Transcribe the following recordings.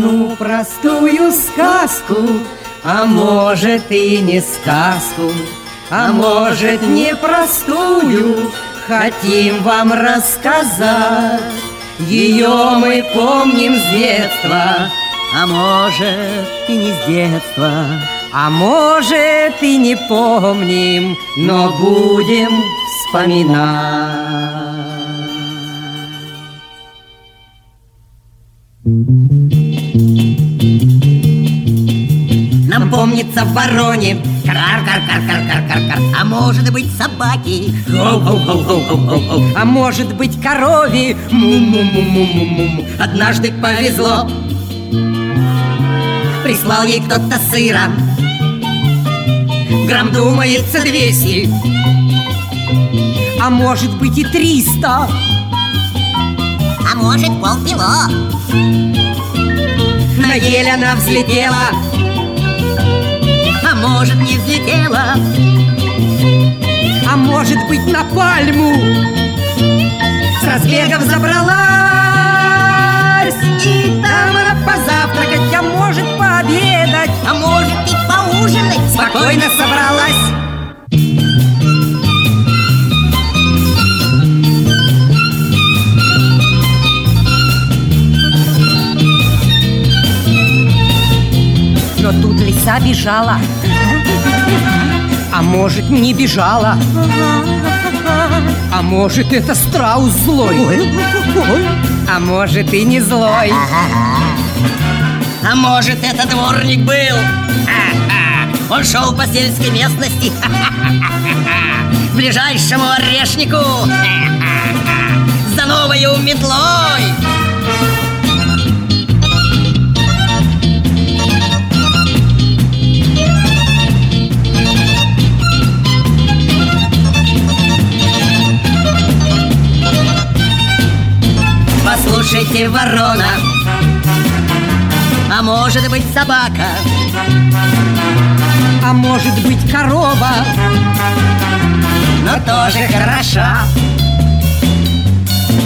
Одну простую сказку, а может и не сказку, а может не простую, хотим вам рассказать. Ее мы помним с детства, а может и не с детства, а может и не помним, но будем вспоминать. Помнится вороне. Кар-кар-кар-кар-кар-кар-кар. А может быть собаки? Хоу-хоу-хоу-хоу-хоу-хоу. А может быть корове Му-му-му-му-му-му. Однажды повезло. Прислал ей кто-то сыра. Грамм думается двести. А может быть и триста. А может полкило. На ель она взлетела может не взлетела А может быть на пальму С разбегов забралась. И там она позавтракать, а может пообедать А может и поужинать. Спокойно собралась. Но тут лиса бежала А может не бежала? А может это страус злой? А может и не злой? А может это дворник был. Он шел по сельской местности. К ближайшему орешнику. За новою метлой Послушайте, ворона. А может быть собака? А может быть корова? Но тоже хороша.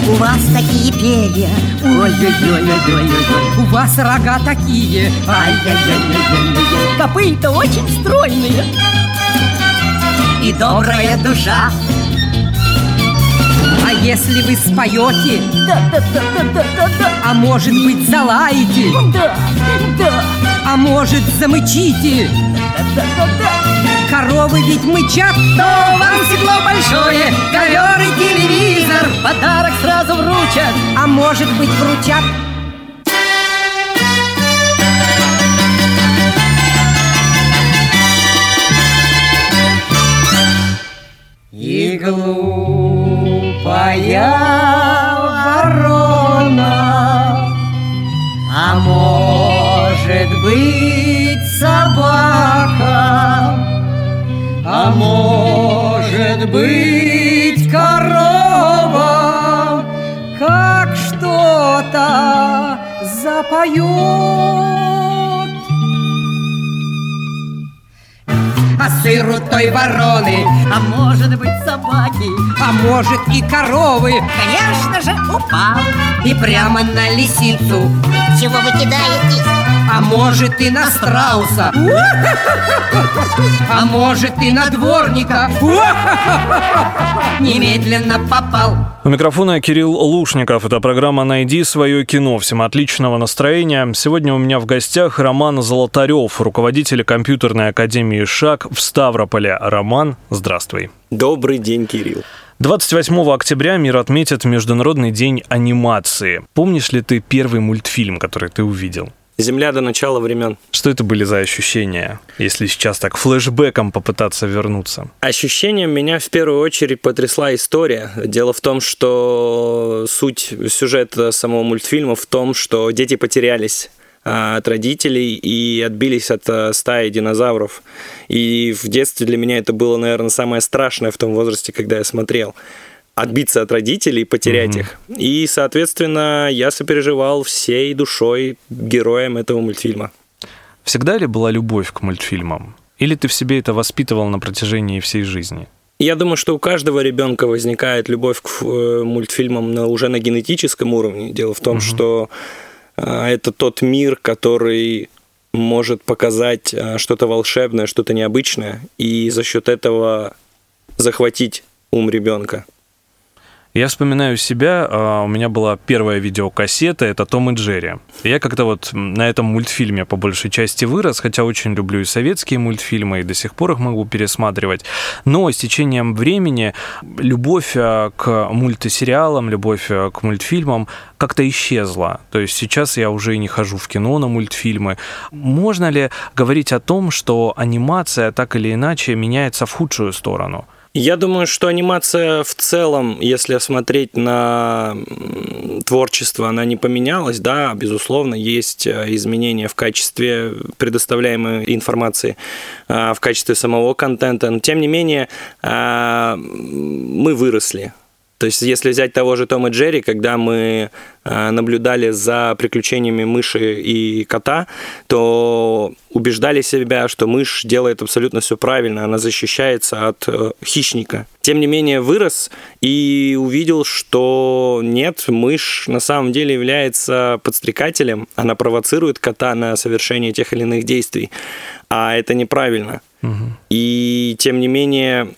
У вас такие перья. Ой-ой-ой-ой-ой-ой У вас рога такие. Ай-яй-яй-яй-яй-яй. Копыта очень стройные. И добрая душа если вы споете Да-да-да-да-да-да А может быть залаете Да, да, А может замычите. Да-да-да Коровы ведь мычат То вам седло большое Ковер и телевизор. Подарок сразу вручат. А может быть вручат? И глупая ворона. А может быть собака? А может быть корова? Как что-то запоет А сыру той вороны А может быть собаки? А может и коровы Конечно же упал И прямо на лисицу Чего вы кидаетесь? А может и на страуса А может и на дворника Немедленно попал У микрофона Кирилл Лушников. Это программа «Найди свое кино». Всем отличного настроения. Сегодня у меня в гостях Роман Золотарев, руководитель компьютерной академии «Шаг» в Ставрополе. Роман, здравствуй. Добрый день, Кирилл. 28 октября мир отметит Международный день анимации. Помнишь ли ты первый мультфильм, который ты увидел? Земля до начала времен. Что это были за ощущения, если сейчас так флешбеком попытаться вернуться? Ощущением меня в первую очередь потрясла история. Дело в том, что суть сюжета самого мультфильма в том, что дети потерялись от родителей и отбились от а, стаи динозавров. И в детстве для меня это было, наверное, самое страшное в том возрасте, когда я смотрел. Отбиться от родителей, потерять их. И, соответственно, я сопереживал всей душой героям этого мультфильма. Всегда ли была любовь к мультфильмам? Или ты в себе это воспитывал на протяжении всей жизни? Я думаю, что у каждого ребенка возникает любовь к э, мультфильмам на, уже на генетическом уровне. Дело в том, что а, это тот мир, который может показать а, что-то волшебное, что-то необычное, и за счет этого захватить ум ребенка. Я вспоминаю себя, а, у меня была первая видеокассета, это «Том и Джерри». Я как-то вот на этом мультфильме по большей части вырос, хотя очень люблю и советские мультфильмы, и до сих пор их могу пересматривать. Но с течением времени любовь а, к мультсериалам, любовь а, к мультфильмам как-то исчезла. То есть сейчас я уже и не хожу в кино на мультфильмы. Можно ли говорить о том, что анимация так или иначе меняется в худшую сторону? Я думаю, что анимация в целом, если смотреть на творчество, она не поменялась, да, безусловно, есть э, изменения в качестве предоставляемой информации, э, в качестве самого контента, но тем не менее э, мы выросли, то есть, если взять того же Тома Джерри, когда мы э, наблюдали за приключениями мыши и кота, то убеждали себя, что мышь делает абсолютно все правильно, она защищается от э, хищника. Тем не менее, вырос и увидел, что нет, мышь на самом деле является подстрекателем, она провоцирует кота на совершение тех или иных действий, а это неправильно. И тем не менее,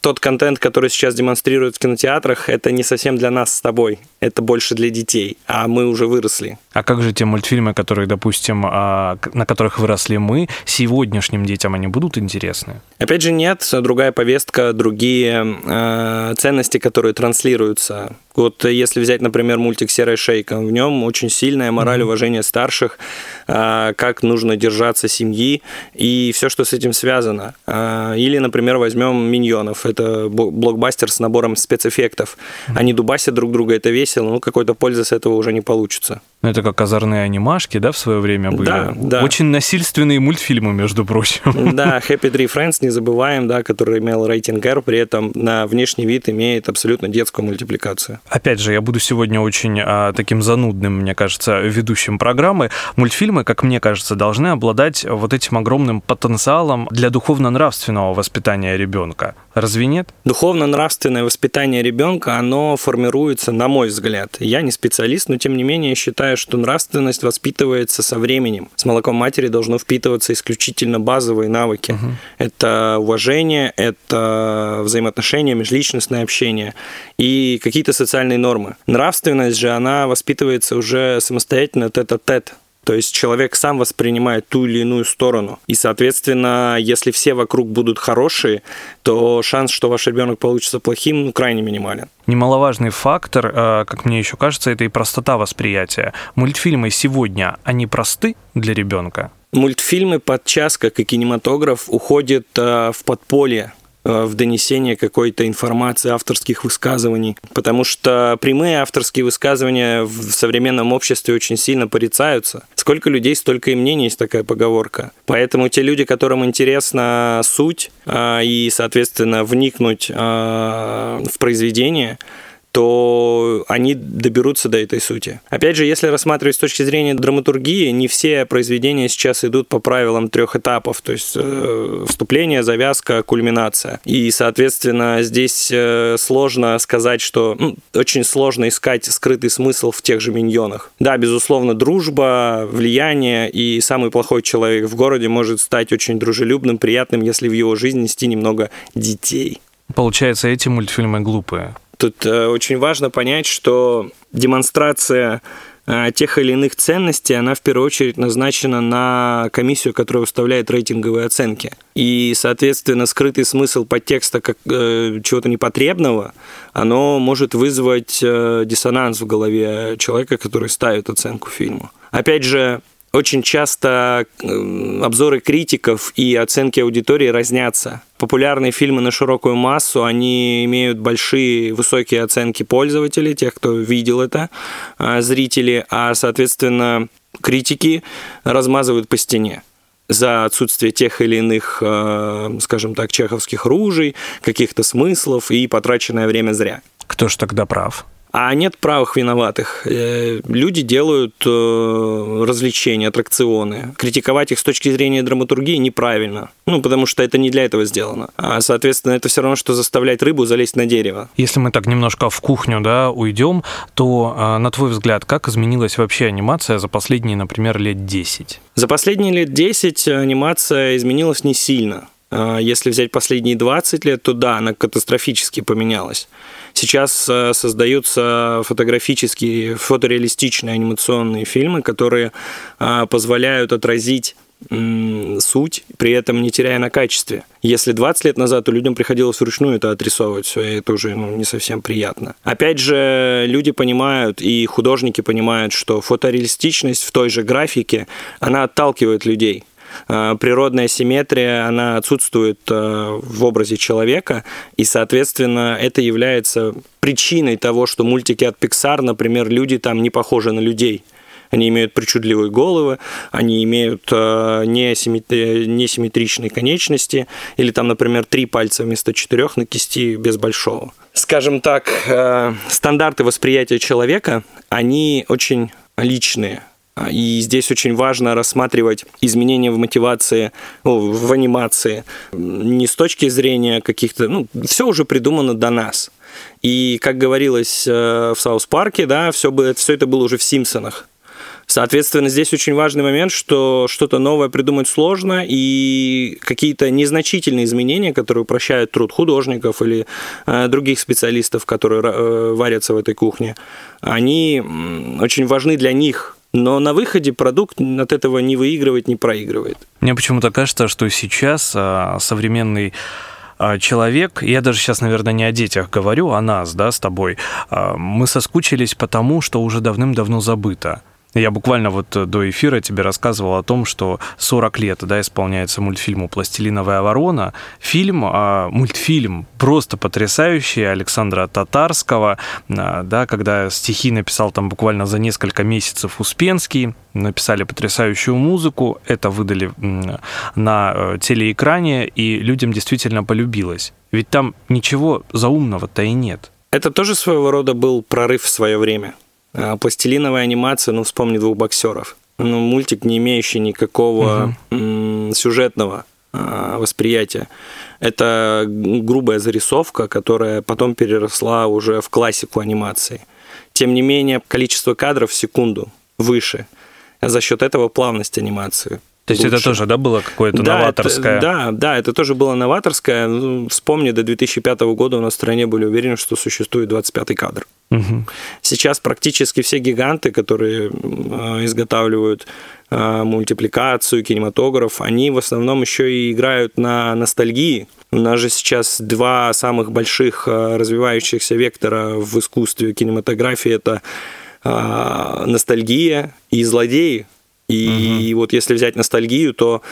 тот контент, который сейчас демонстрируют в кинотеатрах, это не совсем для нас с тобой. Это больше для детей, а мы уже выросли. А как же те мультфильмы, которые, допустим, а, на которых выросли мы, сегодняшним детям они будут интересны? Опять же, нет. Другая повестка, другие э, ценности, которые транслируются. Вот если взять, например, мультик «Серая шейка», в нем очень сильная мораль mm-hmm. уважения старших, э, как нужно держаться семьи и все, что с этим связано. Э, или, например, возьмем «Миньонов». Это блокбастер с набором спецэффектов. Mm-hmm. Они дубасят друг друга, это весело, но какой-то пользы с этого уже не получится. Ну, это как озорные анимашки, да, в свое время были? Да, да. Очень насильственные мультфильмы, между прочим. Да, Happy Tree Friends, не забываем, да, который имел рейтинг R, при этом на внешний вид имеет абсолютно детскую мультипликацию. Опять же, я буду сегодня очень а, таким занудным, мне кажется, ведущим программы. Мультфильмы, как мне кажется, должны обладать вот этим огромным потенциалом для духовно-нравственного воспитания ребенка. Разве нет? Духовно-нравственное воспитание ребенка, оно формируется, на мой взгляд. Я не специалист, но тем не менее считаю, что нравственность воспитывается со временем. С молоком матери должно впитываться исключительно базовые навыки. Угу. Это уважение, это взаимоотношения, межличностное общение и какие-то социальные нормы. Нравственность же, она воспитывается уже самостоятельно тет-а-тет. То есть человек сам воспринимает ту или иную сторону. И, соответственно, если все вокруг будут хорошие, то шанс, что ваш ребенок получится плохим, ну, крайне минимален. Немаловажный фактор, э, как мне еще кажется, это и простота восприятия. Мультфильмы сегодня, они просты для ребенка? Мультфильмы подчас, как и кинематограф, уходят э, в подполье в донесение какой-то информации, авторских высказываний. Потому что прямые авторские высказывания в современном обществе очень сильно порицаются. Сколько людей, столько и мнений, есть такая поговорка. Поэтому те люди, которым интересна суть э, и, соответственно, вникнуть э, в произведение, то они доберутся до этой сути. Опять же, если рассматривать с точки зрения драматургии, не все произведения сейчас идут по правилам трех этапов, то есть э, вступление, завязка, кульминация. И, соответственно, здесь э, сложно сказать, что ну, очень сложно искать скрытый смысл в тех же миньонах. Да, безусловно, дружба, влияние и самый плохой человек в городе может стать очень дружелюбным, приятным, если в его жизни нести немного детей. Получается, эти мультфильмы глупые. Тут э, очень важно понять, что демонстрация э, тех или иных ценностей, она в первую очередь назначена на комиссию, которая выставляет рейтинговые оценки. И, соответственно, скрытый смысл подтекста как э, чего-то непотребного, оно может вызвать э, диссонанс в голове человека, который ставит оценку фильму. Опять же, очень часто обзоры критиков и оценки аудитории разнятся. Популярные фильмы на широкую массу, они имеют большие, высокие оценки пользователей, тех, кто видел это, а, зрители, а, соответственно, критики размазывают по стене за отсутствие тех или иных, а, скажем так, чеховских ружей, каких-то смыслов и потраченное время зря. Кто ж тогда прав? А нет правых виноватых. Э, люди делают э, развлечения, аттракционы. Критиковать их с точки зрения драматургии неправильно. Ну, потому что это не для этого сделано. А, соответственно, это все равно, что заставлять рыбу залезть на дерево. Если мы так немножко в кухню, да, уйдем, то, а, на твой взгляд, как изменилась вообще анимация за последние, например, лет 10? За последние лет 10 анимация изменилась не сильно. А, если взять последние 20 лет, то да, она катастрофически поменялась. Сейчас э, создаются фотографические, фотореалистичные анимационные фильмы, которые а, позволяют отразить суть, при этом не теряя на качестве. Если 20 лет назад, то людям приходилось вручную это отрисовывать, все, и это уже ну, не совсем приятно. Опять же, люди понимают, и художники понимают, что фотореалистичность в той же графике, она отталкивает людей. Э, природная симметрия, она отсутствует э, в образе человека, и, соответственно, это является причиной того, что мультики от Pixar, например, люди там не похожи на людей. Они имеют причудливые головы, они имеют э, несимметричные конечности, или там, например, три пальца вместо четырех на кисти без большого. Скажем так, стандарты восприятия человека, они очень личные. А, и здесь очень важно рассматривать изменения в мотивации, в анимации, не с точки зрения каких-то... Ну, все уже придумано до нас. И, как говорилось э, в Саус Парке, да, все, бы, все это было уже в Симпсонах. Соответственно, здесь очень важный момент, что что-то новое придумать сложно, и какие-то незначительные изменения, которые упрощают труд художников или э, других специалистов, которые э, варятся в этой кухне, они очень важны для них, но на выходе продукт от этого не выигрывает, не проигрывает. Мне почему-то кажется, что сейчас а, современный а, человек, я даже сейчас, наверное, не о детях говорю, а о нас, да, с тобой, а, мы соскучились потому, что уже давным-давно забыто. Я буквально вот э, до эфира тебе рассказывал о том, что 40 лет да, исполняется мультфильму «Пластилиновая ворона». Фильм, а, мультфильм просто потрясающий Александра Татарского, а, да, когда стихи написал там буквально за несколько месяцев Успенский, написали потрясающую музыку, это выдали на э, телеэкране, и людям действительно полюбилось. Ведь там ничего заумного-то и нет. Это тоже своего рода был прорыв в свое время. А, пластилиновая анимация, ну, вспомни двух боксеров. Ну, мультик, не имеющий никакого угу. сюжетного а, восприятия. Это грубая зарисовка, которая потом переросла уже в классику анимации. Тем не менее, количество кадров в секунду выше. За счет этого плавность анимации. То есть лучше. это тоже, да, было какое-то да, новаторское? Это, да, да, это тоже было новаторское. Ну, вспомни, до 2005 года у нас в стране были уверены, что существует 25-й кадр. Угу. Сейчас практически все гиганты, которые э, изготавливают э, мультипликацию, кинематограф, они в основном еще и играют на ностальгии. У нас же сейчас два самых больших э, развивающихся вектора в искусстве кинематографии – это ностальгия и злодеи. И угу. вот если взять ностальгию, то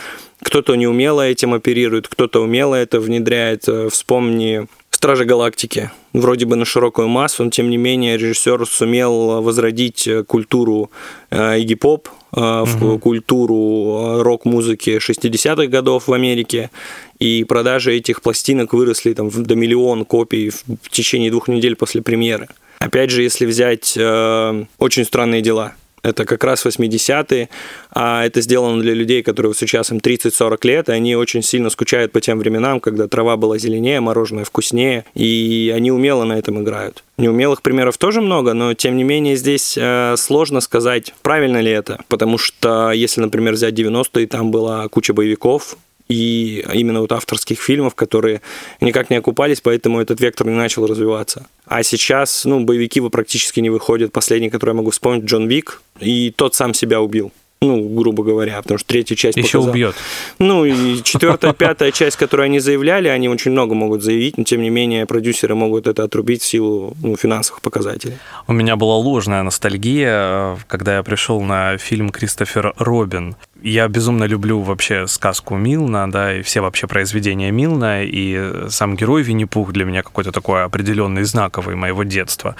кто-то неумело этим оперирует, кто-то умело это внедряет. Э, вспомни Стражи Галактики. Вроде бы на широкую массу, но тем не менее режиссер сумел возродить э, культуру Игги Поп, в культуру э, рок-музыки 60-х годов в Америке, и продажи этих пластинок выросли там, до миллион копий в течение двух недель после премьеры. Опять же, если взять э, «Очень странные дела», это как раз 80-е, а это сделано для людей, которые сейчас им 30-40 лет, и они очень сильно скучают по тем временам, когда трава была зеленее, мороженое вкуснее, и они умело на этом играют. Неумелых примеров тоже много, но тем не менее здесь э, сложно сказать, правильно ли это, потому что если, например, взять 90-е, там была куча боевиков, и именно вот авторских фильмов, которые никак не окупались, поэтому этот вектор не начал развиваться. А сейчас, ну, боевики практически не выходят. Последний, который я могу вспомнить, Джон Вик, и тот сам себя убил. Ну, грубо говоря, потому что третью часть Еще показал. убьет. Ну, и четвертая, пятая часть, которую они заявляли, они очень много могут заявить, но тем не менее продюсеры могут это отрубить в силу ну, финансовых показателей. У меня была ложная ностальгия, когда я пришел на фильм Кристофер Робин. Я безумно люблю вообще сказку Милна, да, и все вообще произведения Милна, и сам герой Винни-Пух для меня какой-то такой определенный знаковый моего детства.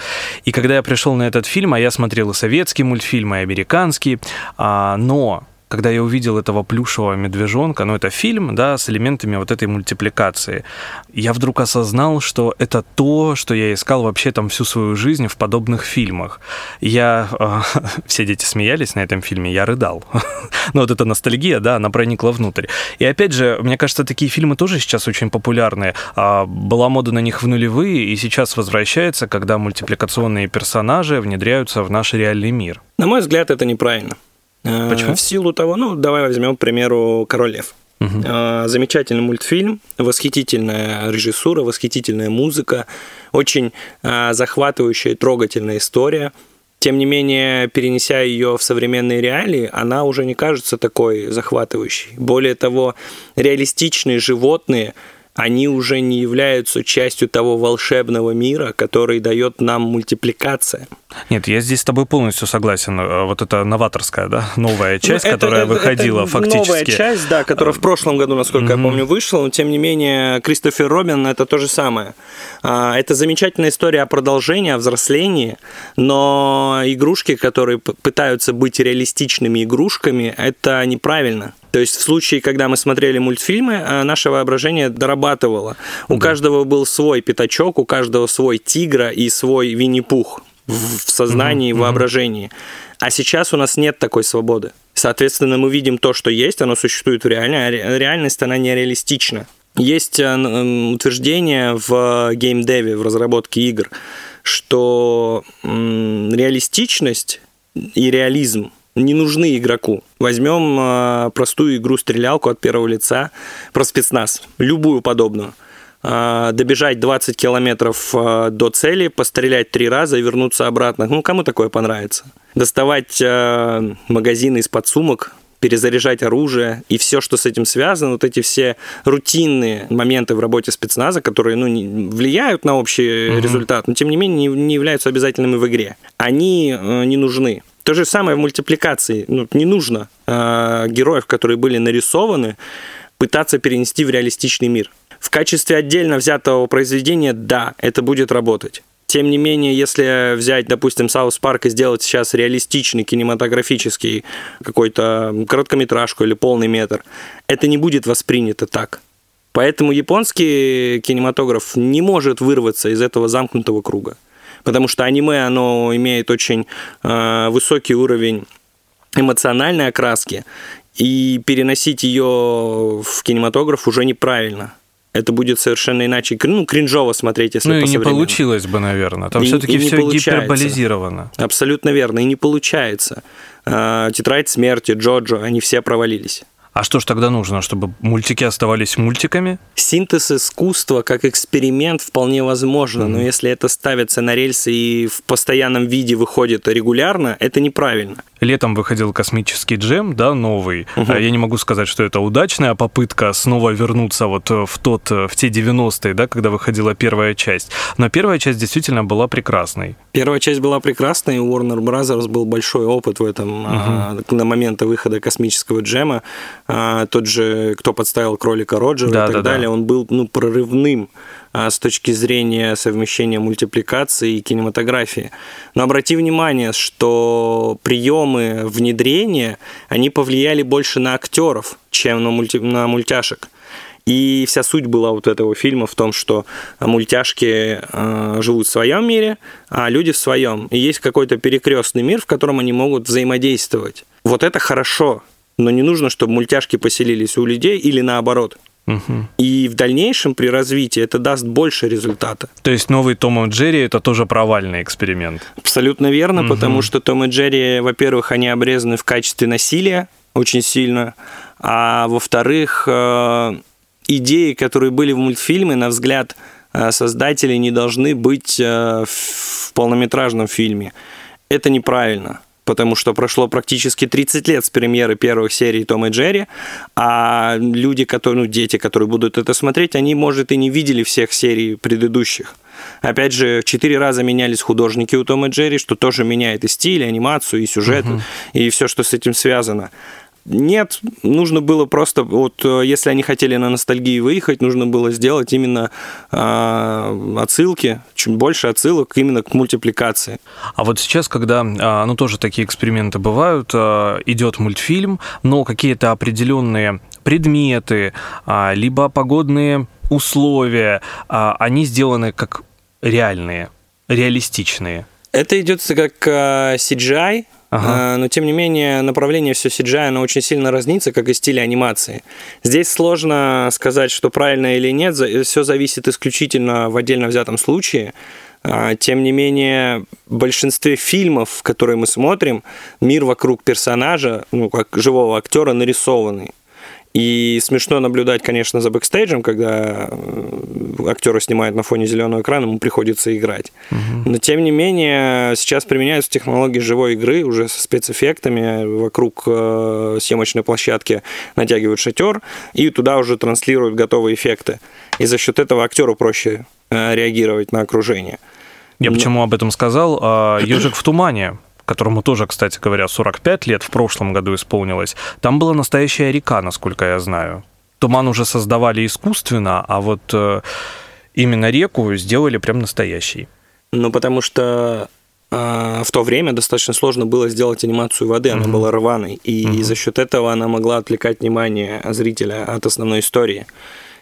И когда я пришел на этот фильм, а я смотрел и советские мультфильмы, и американские, а, но когда я увидел этого плюшевого медвежонка, ну, это фильм, да, с элементами вот этой мультипликации, я вдруг осознал, что это то, что я искал вообще там всю свою жизнь в подобных фильмах. Я... Э, все дети смеялись на этом фильме, я рыдал. ну, вот эта ностальгия, да, она проникла внутрь. И опять же, мне кажется, такие фильмы тоже сейчас очень популярны. А, была мода на них в нулевые, и сейчас возвращается, когда мультипликационные персонажи внедряются в наш реальный мир. На мой взгляд, это неправильно. Э, Почему? В силу того, ну, давай возьмем, к примеру, «Король лев». Э, Замечательный мультфильм, восхитительная режиссура, восхитительная музыка, очень э, захватывающая и трогательная история. Тем не менее, перенеся ее в современные реалии, она уже не кажется такой захватывающей. Более того, реалистичные животные, они уже не являются частью того волшебного мира, который дает нам мультипликация. Нет, я здесь с тобой полностью согласен. Э, Вот это новаторская, да, новая часть, Ну, это- которая это- выходила это фактически. Новая часть, да, которая в прошлом году, насколько я Мгм. помню, вышла, но тем не менее Кристофер Робин это то же самое. А, Это замечательная история о продолжении, о взрослении, но игрушки, которые пытаются быть реалистичными игрушками, это неправильно. То есть в случае, когда мы смотрели мультфильмы, а, наше воображение дорабатывало. У каждого был свой пятачок, у каждого свой тигра и свой Винни-Пух в сознании, в воображении. А сейчас у нас нет такой свободы. Соответственно, мы видим то, что есть, оно существует в реальной, а ре- реальность, она нереалистична. Есть э, утверждение в геймдеве, в разработке игр, что реалистичность и реализм не нужны игроку. Возьмем э, простую игру-стрелялку от первого лица про спецназ, любую подобную. Э, добежать 20 километров э, до цели, пострелять три раза и вернуться обратно. Ну, кому такое понравится? Доставать э, магазины из-под сумок, перезаряжать оружие и все, что с этим связано, вот эти все рутинные моменты в работе спецназа, которые ну, не- влияют на общий результат, но тем не менее не, не являются обязательными в игре. Они э, не нужны. То же самое в мультипликации. Ну, не нужно э, героев, которые были нарисованы, пытаться перенести в реалистичный мир. В качестве отдельно взятого произведения, да, это будет работать. Тем не менее, если взять, допустим, South Park и сделать сейчас реалистичный кинематографический какой-то короткометражку или полный метр, это не будет воспринято так. Поэтому японский кинематограф не может вырваться из этого замкнутого круга. Потому что аниме, оно имеет очень э, высокий уровень эмоциональной окраски, и переносить ее в кинематограф уже неправильно. Это будет совершенно иначе, ну, кринжово смотреть, если Ну и не получилось бы, наверное. Там все-таки все получается. гиперболизировано. Абсолютно верно, и не получается. А, Тетрадь смерти, Джоджо, они все провалились. А что ж тогда нужно, чтобы мультики оставались мультиками? Синтез искусства как эксперимент вполне возможно, но если это ставится на рельсы и в постоянном виде выходит регулярно, это неправильно. Летом выходил космический джем, да, новый. А Я не могу сказать, что это удачная попытка снова вернуться вот э, в тот, э, в те 90-е, да, когда выходила первая часть. Но первая часть действительно была прекрасной. Первая часть была прекрасной, у Warner Brothers был большой опыт в этом а, на момент выхода космического джема. А, тот же, кто подставил кролика Роджера Да, и так да, да. далее, он был ну, прорывным а, с точки зрения совмещения мультипликации и кинематографии. Но обрати внимание, что приемы внедрения, они повлияли больше на актеров, чем на, мульти- на мультяшек. И вся суть была вот этого фильма в том, что мультяшки э, живут в своем мире, а люди в своем. И есть какой-то перекрестный мир, в котором они могут взаимодействовать. Вот это хорошо, но не нужно, чтобы мультяшки поселились у людей или наоборот. Мгм. И в дальнейшем при развитии это даст больше результата. То есть новый Том и Джерри это тоже провальный эксперимент. Абсолютно верно, Мгм. потому что Том и Джерри, во-первых, они обрезаны в качестве насилия очень сильно, а во-вторых, э, идеи, которые были в мультфильме, на взгляд э, создателей, не должны быть э, в полнометражном фильме. Это неправильно. Потому что прошло практически 30 лет с премьеры первых серий Том и Джерри, а люди, которые, ну, дети, которые будут это смотреть, они, может, и не видели всех серий предыдущих. Опять же, четыре раза менялись художники у Тома и Джерри, что тоже меняет и стиль, и анимацию, и сюжет, и все, что с этим связано. Нет, нужно было просто, вот э, если они хотели на ностальгии выехать, нужно было сделать именно э, отсылки, чуть больше отсылок именно к мультипликации. А вот сейчас, когда, а, ну тоже такие эксперименты бывают, а, идет мультфильм, но какие-то определенные предметы, либо погодные условия, они сделаны как реальные, реалистичные. Это идет как CGI, Ага. Но тем не менее направление все CGI, оно очень сильно разнится, как и стиль анимации. Здесь сложно сказать, что правильно или нет, все зависит исключительно в отдельно взятом случае. А, тем не менее, в большинстве фильмов, которые мы смотрим, мир вокруг персонажа, ну, как живого актера, нарисованный. И смешно наблюдать, конечно, за бэкстейджем, когда э, актера снимают на фоне зеленого экрана, ему приходится играть. Угу. Но тем не менее, сейчас применяются технологии живой игры уже со спецэффектами. Вокруг э, съемочной площадки натягивают шатер и туда уже транслируют готовые эффекты. И за счет этого актеру проще э, реагировать на окружение. Я Но... почему об этом сказал? Ежик в тумане которому тоже, кстати говоря, 45 лет в прошлом году исполнилось, там была настоящая река, насколько я знаю. Туман уже создавали искусственно, а вот э, именно реку сделали прям настоящей. Ну, потому что э, в то время достаточно сложно было сделать анимацию воды, она mm-hmm. была рваной, и mm-hmm. за счет этого она могла отвлекать внимание зрителя от основной истории.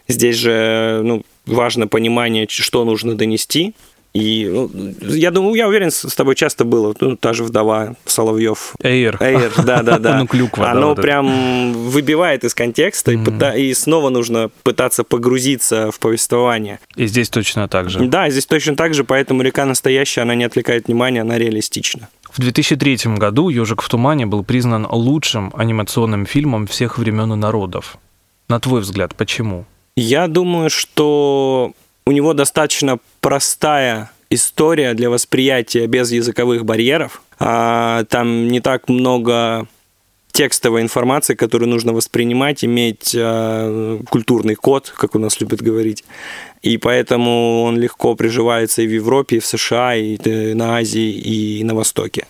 Здесь же ну, важно понимание, что нужно донести, и ну, я думаю, я уверен, с тобой часто было, ну, та же вдова Соловьев. Эйр. Эйр, да-да-да. Ну, клюква. Оно прям выбивает из контекста, и снова нужно пытаться погрузиться в повествование. И здесь точно так же. Да, здесь точно так же, поэтому «Река настоящая», она не отвлекает внимания, она реалистична. В 2003 году «Ежик в тумане» был признан лучшим анимационным фильмом всех времен и народов. На твой взгляд, почему? Я думаю, что у него достаточно простая история для восприятия без языковых барьеров. А, там не так много текстовой информации, которую нужно воспринимать, иметь э, культурный код, как у нас любят говорить. И поэтому он легко приживается и в Европе, и в США, и на Азии, и на Востоке.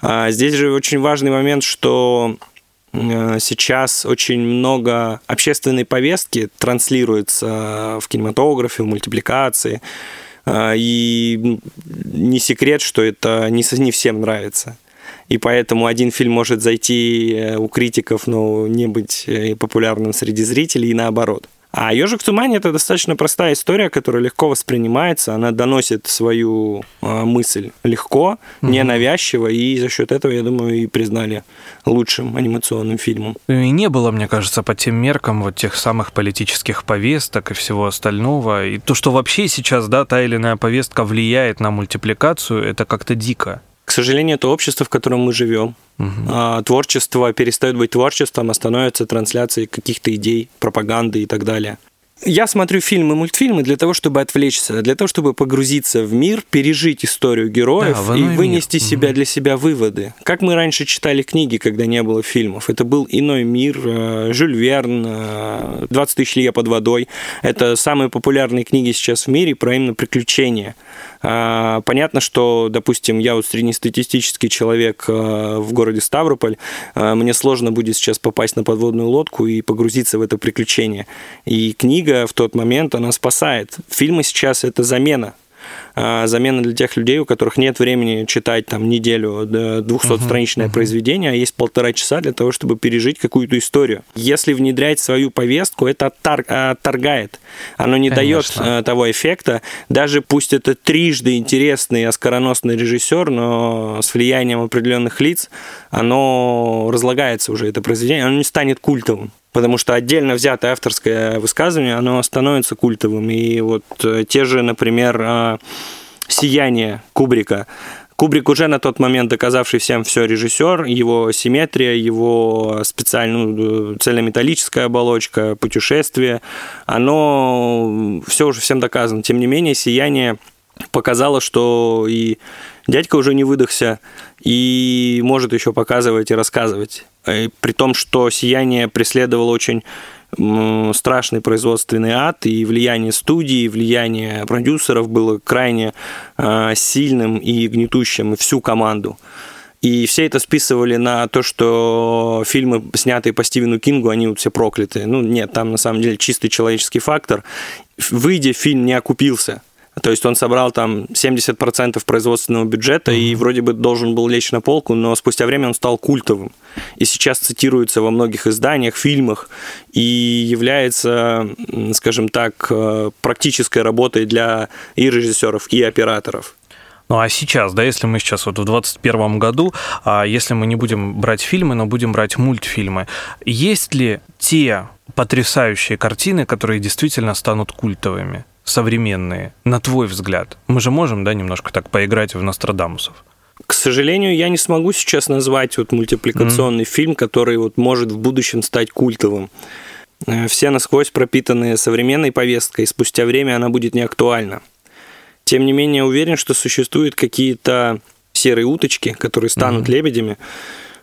А здесь же очень важный момент, что Э, сейчас очень много общественной повестки транслируется в кинематографе, в мультипликации. Э, и не секрет, что это не, не всем нравится. И поэтому один фильм может зайти э, у критиков, но не быть популярным среди зрителей и наоборот. А «Ежик в тумане» — это достаточно простая история, которая легко воспринимается, она доносит свою э, мысль легко, угу. ненавязчиво, и за счет этого, я думаю, и признали лучшим анимационным фильмом. И не было, мне кажется, по тем меркам вот тех самых политических повесток и всего остального. И то, что вообще сейчас, да, та или иная повестка влияет на мультипликацию, это как-то дико. К сожалению, это общество, в котором мы живем. Угу. Творчество перестает быть творчеством, а становится трансляцией каких-то идей, пропаганды и так далее. Я смотрю фильмы, мультфильмы для того, чтобы отвлечься, для того, чтобы погрузиться в мир, пережить историю героев да, и вынести мир. себя угу. для себя выводы. Как мы раньше читали книги, когда не было фильмов. Это был иной мир. Э, Жюль Верн, «20 э, тысяч лье под водой. Это самые популярные книги сейчас в мире про именно приключения. А, понятно, что, допустим, я вот среднестатистический человек э, в городе Ставрополь, мне сложно будет сейчас попасть на подводную лодку и погрузиться в это приключение. И книга в тот момент, она спасает. Фильмы сейчас это замена а, замена для тех людей, у которых нет времени читать там неделю 200-страничное uh-huh, произведение, а есть полтора часа для того, чтобы пережить какую-то историю. Если внедрять свою повестку, это оттор- отторгает. Оно не Конечно. дает того эффекта. Даже пусть это трижды интересный, оскароносный режиссер, но с влиянием определенных лиц, оно разлагается уже, это произведение, оно не станет культовым потому что отдельно взятое авторское высказывание, оно становится культовым. И вот э, те же, например, э, «Сияние» Кубрика, Кубрик уже на тот момент доказавший всем все режиссер, его симметрия, его специально ну, цельнометаллическая оболочка, путешествие, оно все уже всем доказано. Тем не менее, «Сияние» показало, что и дядька уже не выдохся, и может еще показывать и рассказывать. И при том, что «Сияние» преследовало очень страшный производственный ад, и влияние студии, влияние продюсеров было крайне а, сильным и гнетущим всю команду. И все это списывали на то, что фильмы, снятые по Стивену Кингу, они вот все прокляты. Ну, нет, там на самом деле чистый человеческий фактор. Выйдя, фильм не окупился. То есть он собрал там 70% производственного бюджета и вроде бы должен был лечь на полку, но спустя время он стал культовым. И сейчас цитируется во многих изданиях, фильмах и является, скажем так, э, практической работой для и режиссеров, и операторов. Ну а сейчас, да, если мы сейчас вот в 2021 году, а если мы не будем брать фильмы, но будем брать мультфильмы, есть ли те потрясающие картины, которые действительно станут культовыми? Современные, на твой взгляд? Мы же можем, да, немножко так поиграть в Нострадамусов. К сожалению, я не смогу сейчас назвать вот мультипликационный mm-hmm. фильм, который вот может в будущем стать культовым. Э, все насквозь пропитанные современной повесткой, и спустя время она будет неактуальна. Тем не менее, уверен, что существуют какие-то серые уточки, которые станут mm-hmm. лебедями.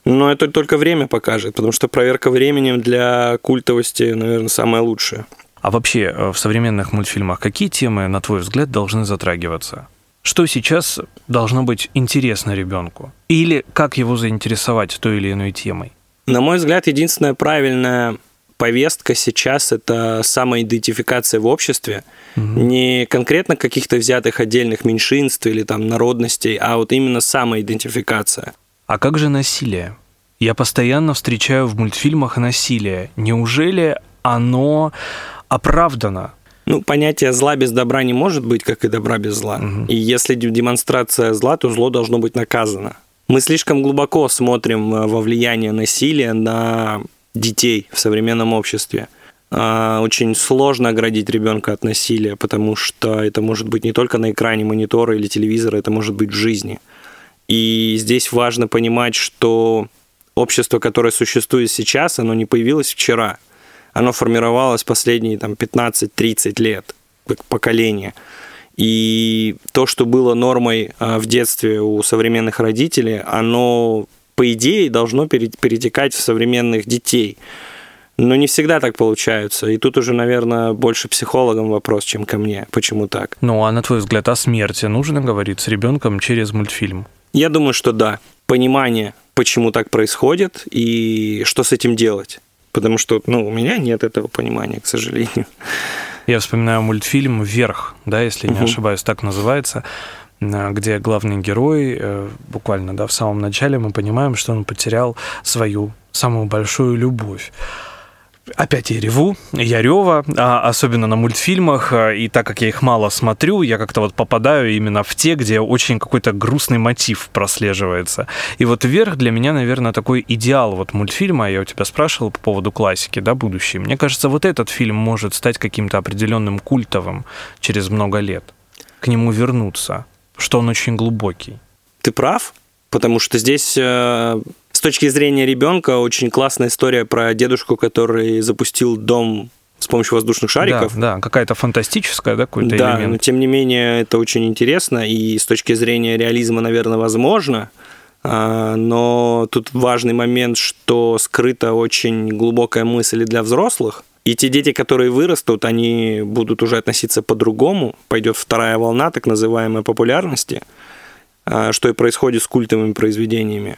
Но это только время покажет, потому что проверка временем для культовости, наверное, самая лучшая. А вообще э, в современных мультфильмах какие темы, на твой взгляд, должны затрагиваться? Что сейчас должно быть интересно ребенку? Или как его заинтересовать той или иной темой? На мой взгляд, единственная правильная повестка сейчас это самоидентификация в обществе, угу. не конкретно каких-то взятых отдельных меньшинств или там народностей, а вот именно самоидентификация. А как же насилие? Я постоянно встречаю в мультфильмах насилие. Неужели оно оправдано. Ну, понятие зла без добра не может быть, как и добра без зла. Угу. И если демонстрация зла, то зло должно быть наказано. Мы слишком глубоко смотрим э, во влияние насилия на детей в современном обществе. А, очень сложно оградить ребенка от насилия, потому что это может быть не только на экране монитора или телевизора, это может быть в жизни. И здесь важно понимать, что общество, которое существует сейчас, оно не появилось вчера – оно формировалось последние там, 15-30 лет, как поколение. И то, что было нормой а, в детстве у современных родителей, оно, по идее, должно перетекать в современных детей. Но не всегда так получается. И тут уже, наверное, больше психологам вопрос, чем ко мне. Почему так? Ну, а на твой взгляд, о смерти нужно говорить с ребенком через мультфильм? Я думаю, что да. Понимание, почему так происходит и что с этим делать потому что, ну, у меня нет этого понимания, к сожалению. Я вспоминаю мультфильм «Вверх», да, если угу. не ошибаюсь, так называется, э, где главный герой, э, буквально, да, в самом начале мы понимаем, что он потерял свою самую большую любовь. Опять я реву, я рева, а особенно на мультфильмах, а, и так как я их мало смотрю, я как-то вот попадаю именно в те, где очень какой-то грустный мотив прослеживается. И вот «Вверх» для меня, наверное, такой идеал вот мультфильма, я у тебя спрашивал по поводу классики, да, будущей. Мне кажется, вот этот фильм может стать каким-то определенным культовым через много лет. К нему вернуться, что он очень глубокий. Ты прав, потому что здесь э, с точки зрения ребенка очень классная история про дедушку, который запустил дом с помощью воздушных шариков. Да, да какая-то фантастическая, да, какой-то да, элемент. но тем не менее это очень интересно, и с точки зрения реализма, наверное, возможно, а, но тут важный момент, что скрыта очень глубокая мысль для взрослых, и те дети, которые вырастут, они будут уже относиться по-другому, пойдет вторая волна так называемой популярности, а, что и происходит с культовыми произведениями.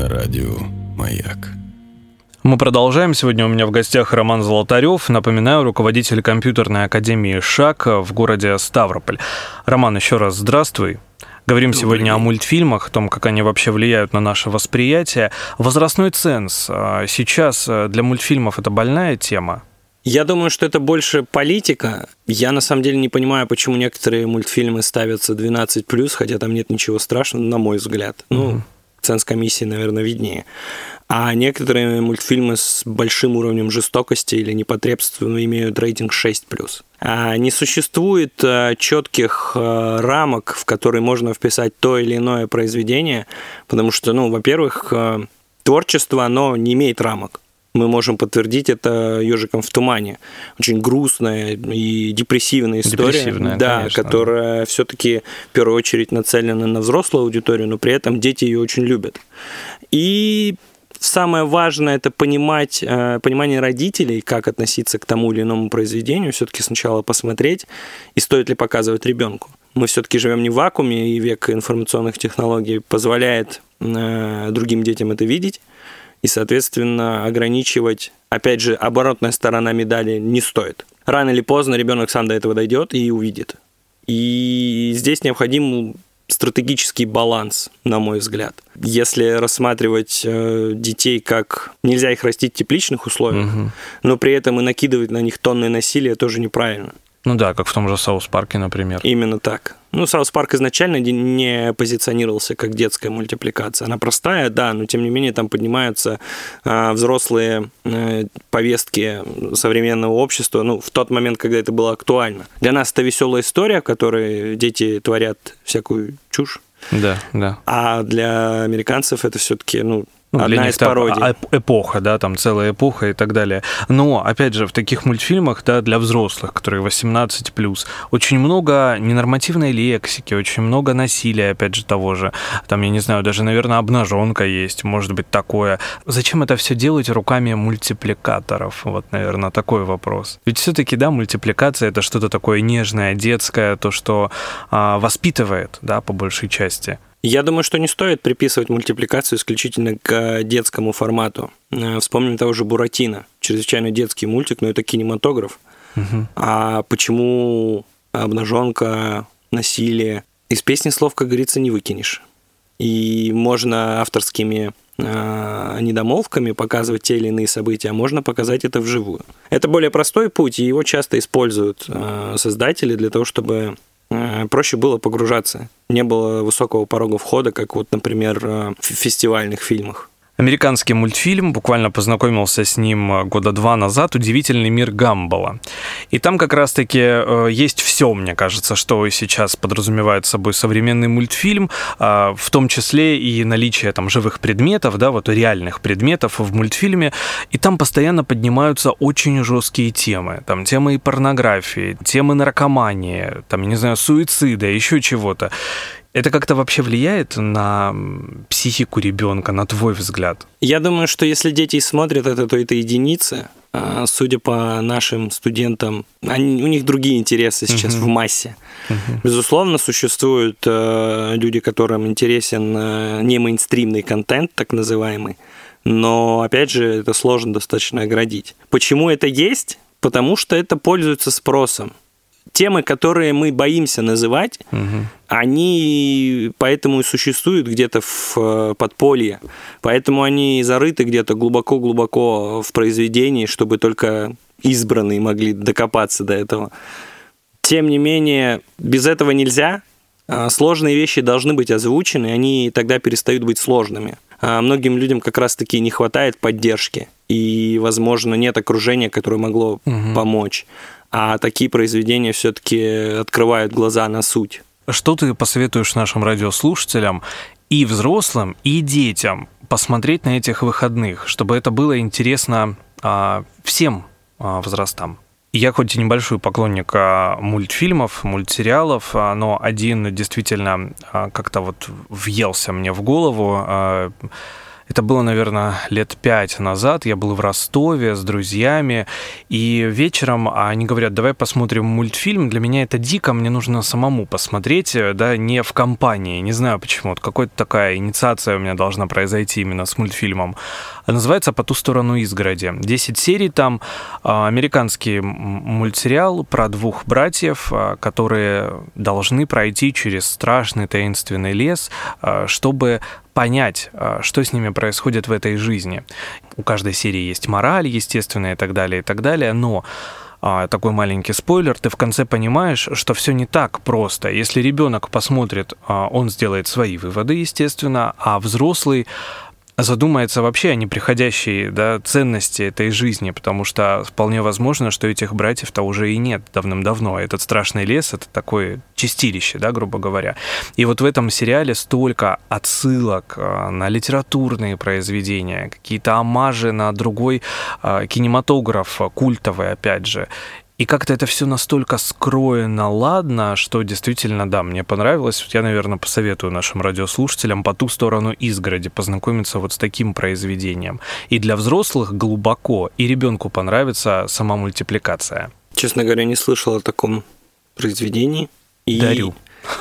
на радио «Маяк». Мы продолжаем. Сегодня у меня в гостях Роман Золотарев. Напоминаю, руководитель компьютерной академии «ШАК» в городе Ставрополь. Роман, еще раз здравствуй. Говорим Добрый сегодня день. о мультфильмах, о том, как они вообще влияют на наше восприятие. Возрастной ценз. А сейчас э, для мультфильмов это больная тема? Я думаю, что это больше политика. Я на самом деле не понимаю, почему некоторые мультфильмы ставятся 12+, хотя там нет ничего страшного, на мой взгляд. Ну, цензкомиссии, наверное, виднее. А некоторые мультфильмы с большим уровнем жестокости или непотребства имеют рейтинг 6+. А не существует а, четких а, рамок, в которые можно вписать то или иное произведение, потому что, ну, во-первых, а, творчество, оно не имеет рамок. Мы можем подтвердить это ежиком в тумане. Очень грустная и депрессивная история, Депрессивная, да, конечно. которая все-таки в первую очередь нацелена на взрослую аудиторию, но при этом дети ее очень любят. И самое важное это понимать, э, понимание родителей, как относиться к тому или иному произведению, все-таки сначала посмотреть, и стоит ли показывать ребенку. Мы все-таки живем не в вакууме, и век информационных технологий позволяет э, другим детям это видеть, и, соответственно, ограничивать, опять же, оборотная сторона медали не стоит. Рано или поздно ребенок сам до этого дойдет и увидит. И здесь необходим стратегический баланс, на мой взгляд. Если рассматривать э, детей как нельзя их растить в тепличных условиях, но при этом и накидывать на них тонны насилия тоже неправильно. Ну да, как в том же South Park е, например. Именно так. Ну, South Park изначально не- позиционировался как детская мультипликация. Она простая, да, но тем не менее там поднимаются а, взрослые э, повестки современного общества, ну, в тот момент, когда это было актуально. Для нас это веселая история, в которой дети творят всякую чушь, Да, да. а для американцев это все-таки, ну, Ну, для одна них из пародий. эп- эпоха, да, там целая эпоха и так далее. Но, опять же, в таких мультфильмах, да, для взрослых, которые 18+, очень много ненормативной лексики, очень много насилия, опять же, того же. Там, я не знаю, даже, наверное, обнаженка есть, может быть, такое. Зачем это все делать руками мультипликаторов? Вот, наверное, такой вопрос. Ведь все-таки, да, мультипликация это что-то такое нежное, детское, то, что а, воспитывает, да, по большей части. Я думаю, что не стоит приписывать мультипликацию исключительно к детскому формату. Э, Вспомним того же Буратино. Чрезвычайно детский мультик, но это кинематограф. А почему обнаженка, насилие? Из песни слов, как говорится, не выкинешь. И можно авторскими э, недомолвками показывать те или иные события, а можно показать это вживую. Это более простой путь, и его часто используют э, создатели для того, чтобы проще было погружаться. Не было высокого порога входа, как вот, например, э, в фестивальных фильмах. Американский мультфильм, буквально познакомился с ним э, года два назад, «Удивительный мир Гамбола». И там как раз-таки э, есть все, мне кажется, что сейчас подразумевает собой современный мультфильм, э, в том числе и наличие там живых предметов, да, вот реальных предметов в мультфильме. И там постоянно поднимаются очень жесткие темы. Там темы и порнографии, темы наркомании, там, не знаю, суицида, еще чего-то. Это как-то вообще влияет на психику ребенка, на твой взгляд? Я думаю, что если дети смотрят это, то это единицы. А, Судя по нашим студентам, они, у них другие интересы сейчас в массе. Безусловно, существуют э, люди, которым интересен э, не мейнстримный контент, так называемый. Но, опять же, это сложно достаточно оградить. Почему это есть? Потому что это пользуется спросом. Темы, которые мы боимся называть, они поэтому и существуют где-то в э, подполье. Поэтому они зарыты где-то глубоко-глубоко в произведении, чтобы только избранные могли докопаться до этого. Тем не менее, без этого нельзя. А, Сложные вещи должны быть озвучены, они тогда перестают быть сложными. А Многим людям как раз-таки не хватает поддержки, и, возможно, нет окружения, которое могло помочь. А такие произведения все-таки открывают глаза на суть. Что ты посоветуешь нашим радиослушателям и взрослым, и детям посмотреть на этих выходных, чтобы это было интересно а, всем а, возрастам? Я хоть и небольшой поклонник а, мультфильмов, мультсериалов, а, но один действительно а, как-то вот въелся мне в голову. Это было, наверное, лет пять назад. Я был в Ростове с друзьями, и вечером они говорят, давай посмотрим мультфильм. Для меня это дико, мне нужно самому посмотреть, э, да, не в компании. Не знаю почему. Вот какая-то такая инициация у меня должна произойти именно с мультфильмом. А Называется «По ту сторону изгороди». 10 серий там. а, Американский мультсериал про двух братьев, а, которые должны пройти через страшный таинственный лес, чтобы понять, а, что с ними происходит в этой жизни. У каждой серии есть мораль, естественно, и так далее, и так далее, но а, такой маленький спойлер, ты в конце понимаешь, что все не так просто. Если ребенок посмотрит, а, он сделает свои выводы, естественно, а взрослый задумается вообще о неприходящей да, ценности этой жизни, потому что вполне возможно, что этих братьев-то уже и нет давным-давно. Этот страшный лес — это такое чистилище, да, грубо говоря. И вот в этом сериале столько отсылок а, на литературные произведения, какие-то омажи на другой а, кинематограф, культовый, опять же. И как-то это все настолько скроено, ладно, что действительно, да, мне понравилось. Я, наверное, посоветую нашим радиослушателям по ту сторону изгороди познакомиться вот с таким произведением. И для взрослых глубоко, и ребенку понравится сама мультипликация. Честно говоря, не слышал о таком произведении. И... Дарю.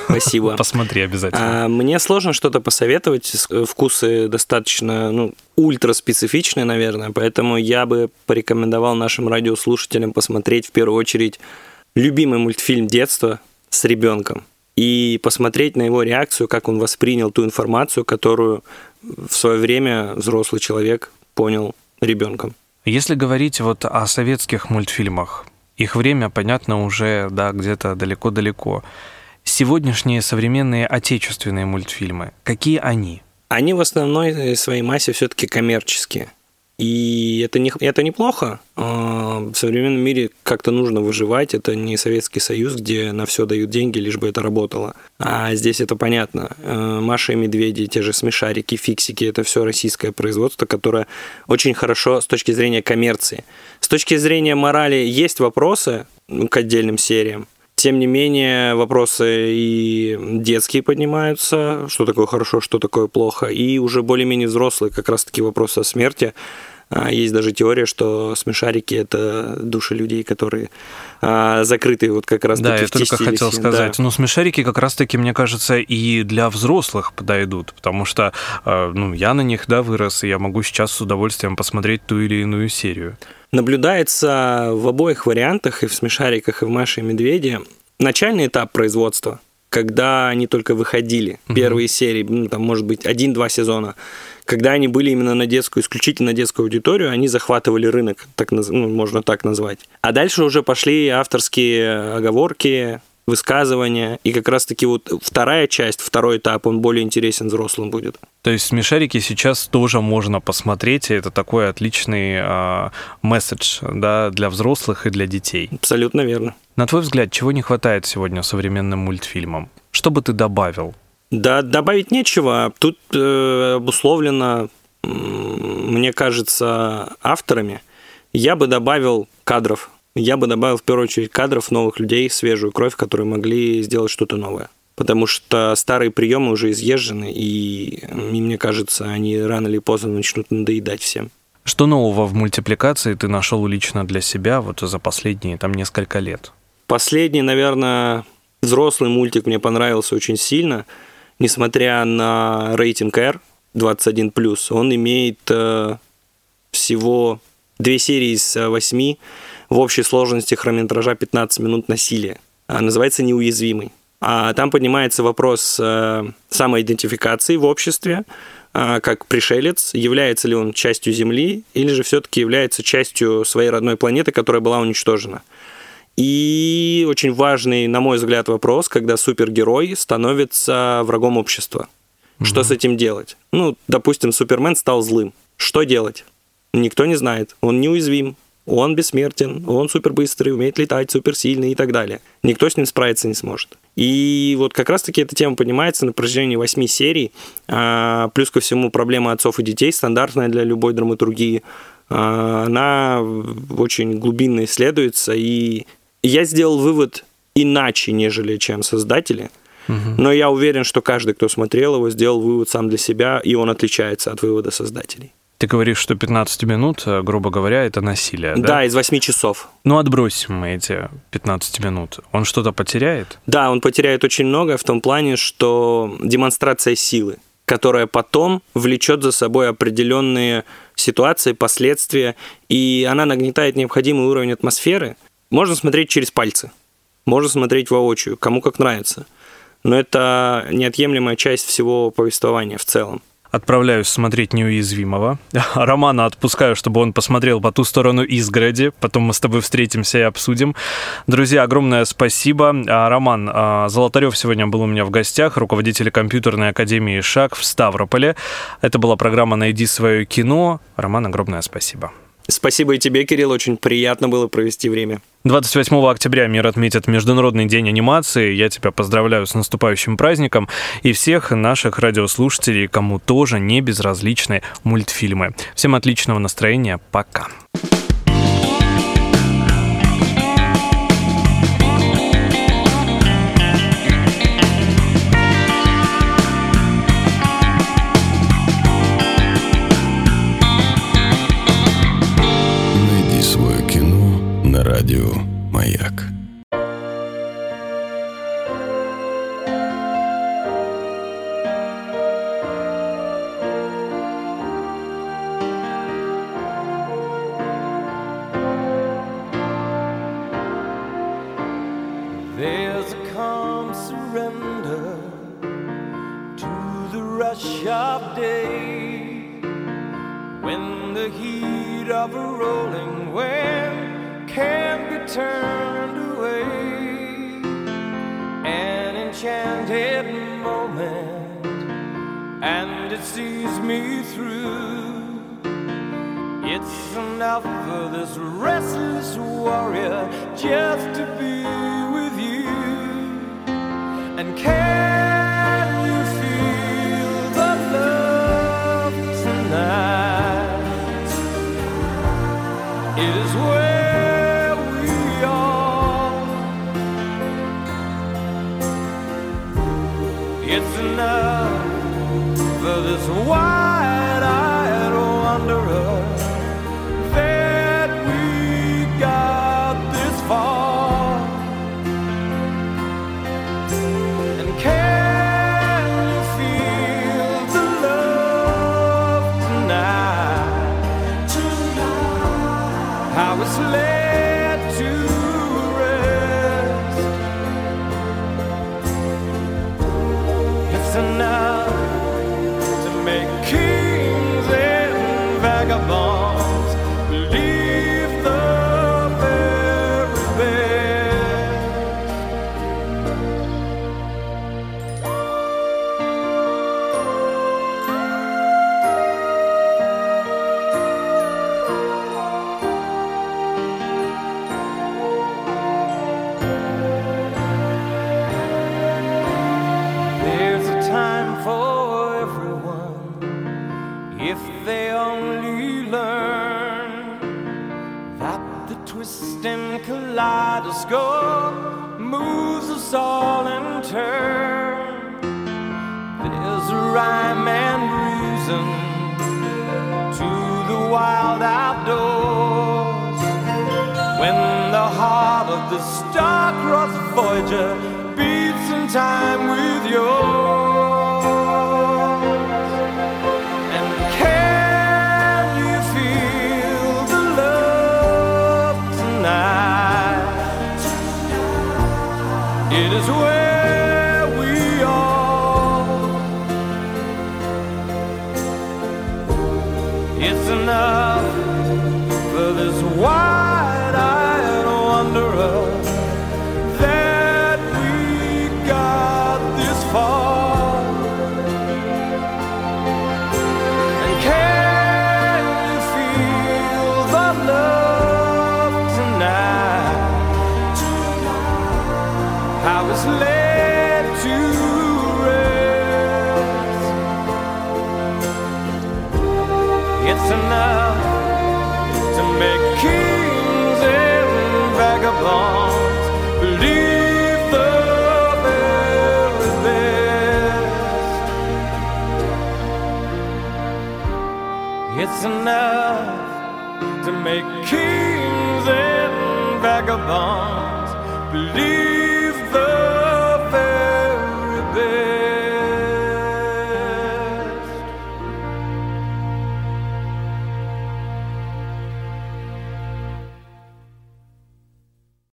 Спасибо. Посмотри обязательно. А, мне сложно что-то посоветовать. Вкусы достаточно, ну, ультра специфичные, наверное, поэтому я бы порекомендовал нашим радиослушателям посмотреть в первую очередь любимый мультфильм детства с ребенком и посмотреть на его реакцию, как он воспринял ту информацию, которую в свое время взрослый человек понял ребенком. Если говорить вот о советских мультфильмах, их время, понятно, уже да, где-то далеко-далеко сегодняшние современные отечественные мультфильмы, какие они? Они в основной своей массе все-таки коммерческие. И это, не, это неплохо. А, в современном мире как-то нужно выживать. Это не Советский Союз, где на все дают деньги, лишь бы это работало. А здесь это понятно. А, Маша и Медведи, те же смешарики, фиксики, это все российское производство, которое очень хорошо с точки зрения коммерции. С точки зрения морали есть вопросы к отдельным сериям. Тем не менее, вопросы и детские поднимаются, что такое хорошо, что такое плохо, и уже более-менее взрослые как раз-таки вопросы о смерти. А, есть даже теория, что смешарики – это души людей, которые а, закрыты вот как раз Да, я только хотел сказать. Да. Ну, смешарики как раз-таки, мне кажется, и для взрослых подойдут, потому что а, ну, я на них, да, вырос, и я могу сейчас с удовольствием посмотреть ту или иную серию наблюдается в обоих вариантах, и в «Смешариках», и в «Маше и Медведе», начальный этап производства, когда они только выходили, угу. первые серии, ну, там, может быть, один-два сезона, когда они были именно на детскую, исключительно детскую аудиторию, они захватывали рынок, так, ну, можно так назвать. А дальше уже пошли авторские оговорки, высказывания. И как раз-таки вот вторая часть, второй этап, он более интересен взрослым будет. То есть смешарики сейчас тоже можно посмотреть, и это такой отличный э, месседж да, для взрослых и для детей. Абсолютно верно. На твой взгляд, чего не хватает сегодня современным мультфильмам? Что бы ты добавил? Да, добавить нечего. Тут э, обусловлено, мне кажется, авторами. Я бы добавил кадров я бы добавил в первую очередь кадров новых людей, свежую кровь, которые могли сделать что-то новое. Потому что старые приемы уже изъезжены, и мне кажется, они рано или поздно начнут надоедать всем. Что нового в мультипликации ты нашел лично для себя вот за последние там несколько лет? Последний, наверное, взрослый мультик мне понравился очень сильно. Несмотря на рейтинг R 21+, он имеет э, всего две серии из э, восьми в общей сложности хронометража 15 минут насилия. А, называется «Неуязвимый». А там поднимается вопрос э, самоидентификации в обществе, э, как пришелец, является ли он частью Земли, или же все-таки является частью своей родной планеты, которая была уничтожена. И очень важный, на мой взгляд, вопрос, когда супергерой становится врагом общества. Mm-hmm. Что с этим делать? Ну, допустим, Супермен стал злым. Что делать? Никто не знает. Он неуязвим, он бессмертен, он супербыстрый, умеет летать, суперсильный и так далее. Никто с ним справиться не сможет. И вот как раз-таки эта тема поднимается на протяжении восьми серий. А, плюс ко всему проблема отцов и детей, стандартная для любой драматургии. А, она очень глубинно исследуется, и я сделал вывод иначе, нежели чем создатели. Но я уверен, что каждый, кто смотрел его, сделал вывод сам для себя, и он отличается от вывода создателей. Ты говоришь, что 15 минут, э, грубо говоря, это насилие, да? Да, из 8 часов. Ну, отбросим мы эти 15 минут. Он что-то потеряет? Да, он потеряет очень много в том плане, что демонстрация силы, которая потом влечет за собой определенные ситуации, последствия, и она нагнетает необходимый уровень атмосферы. Можно смотреть через пальцы, можно смотреть воочию, кому как нравится. Но это неотъемлемая часть всего повествования в целом. отправляюсь смотреть «Неуязвимого». Романа отпускаю, чтобы он посмотрел по ту сторону изгороди. Потом мы с тобой встретимся и обсудим. Друзья, огромное спасибо. А, Роман а, Золотарев сегодня был у меня в гостях, руководитель компьютерной академии «Шаг» в Ставрополе. Это была программа «Найди свое кино». Роман, огромное спасибо. Спасибо и тебе, Кирилл, очень приятно было провести время. 28 октября мир отметит Международный день анимации. Я тебя поздравляю с наступающим праздником и всех наших радиослушателей, кому тоже не безразличны мультфильмы. Всем отличного настроения. Пока. Найди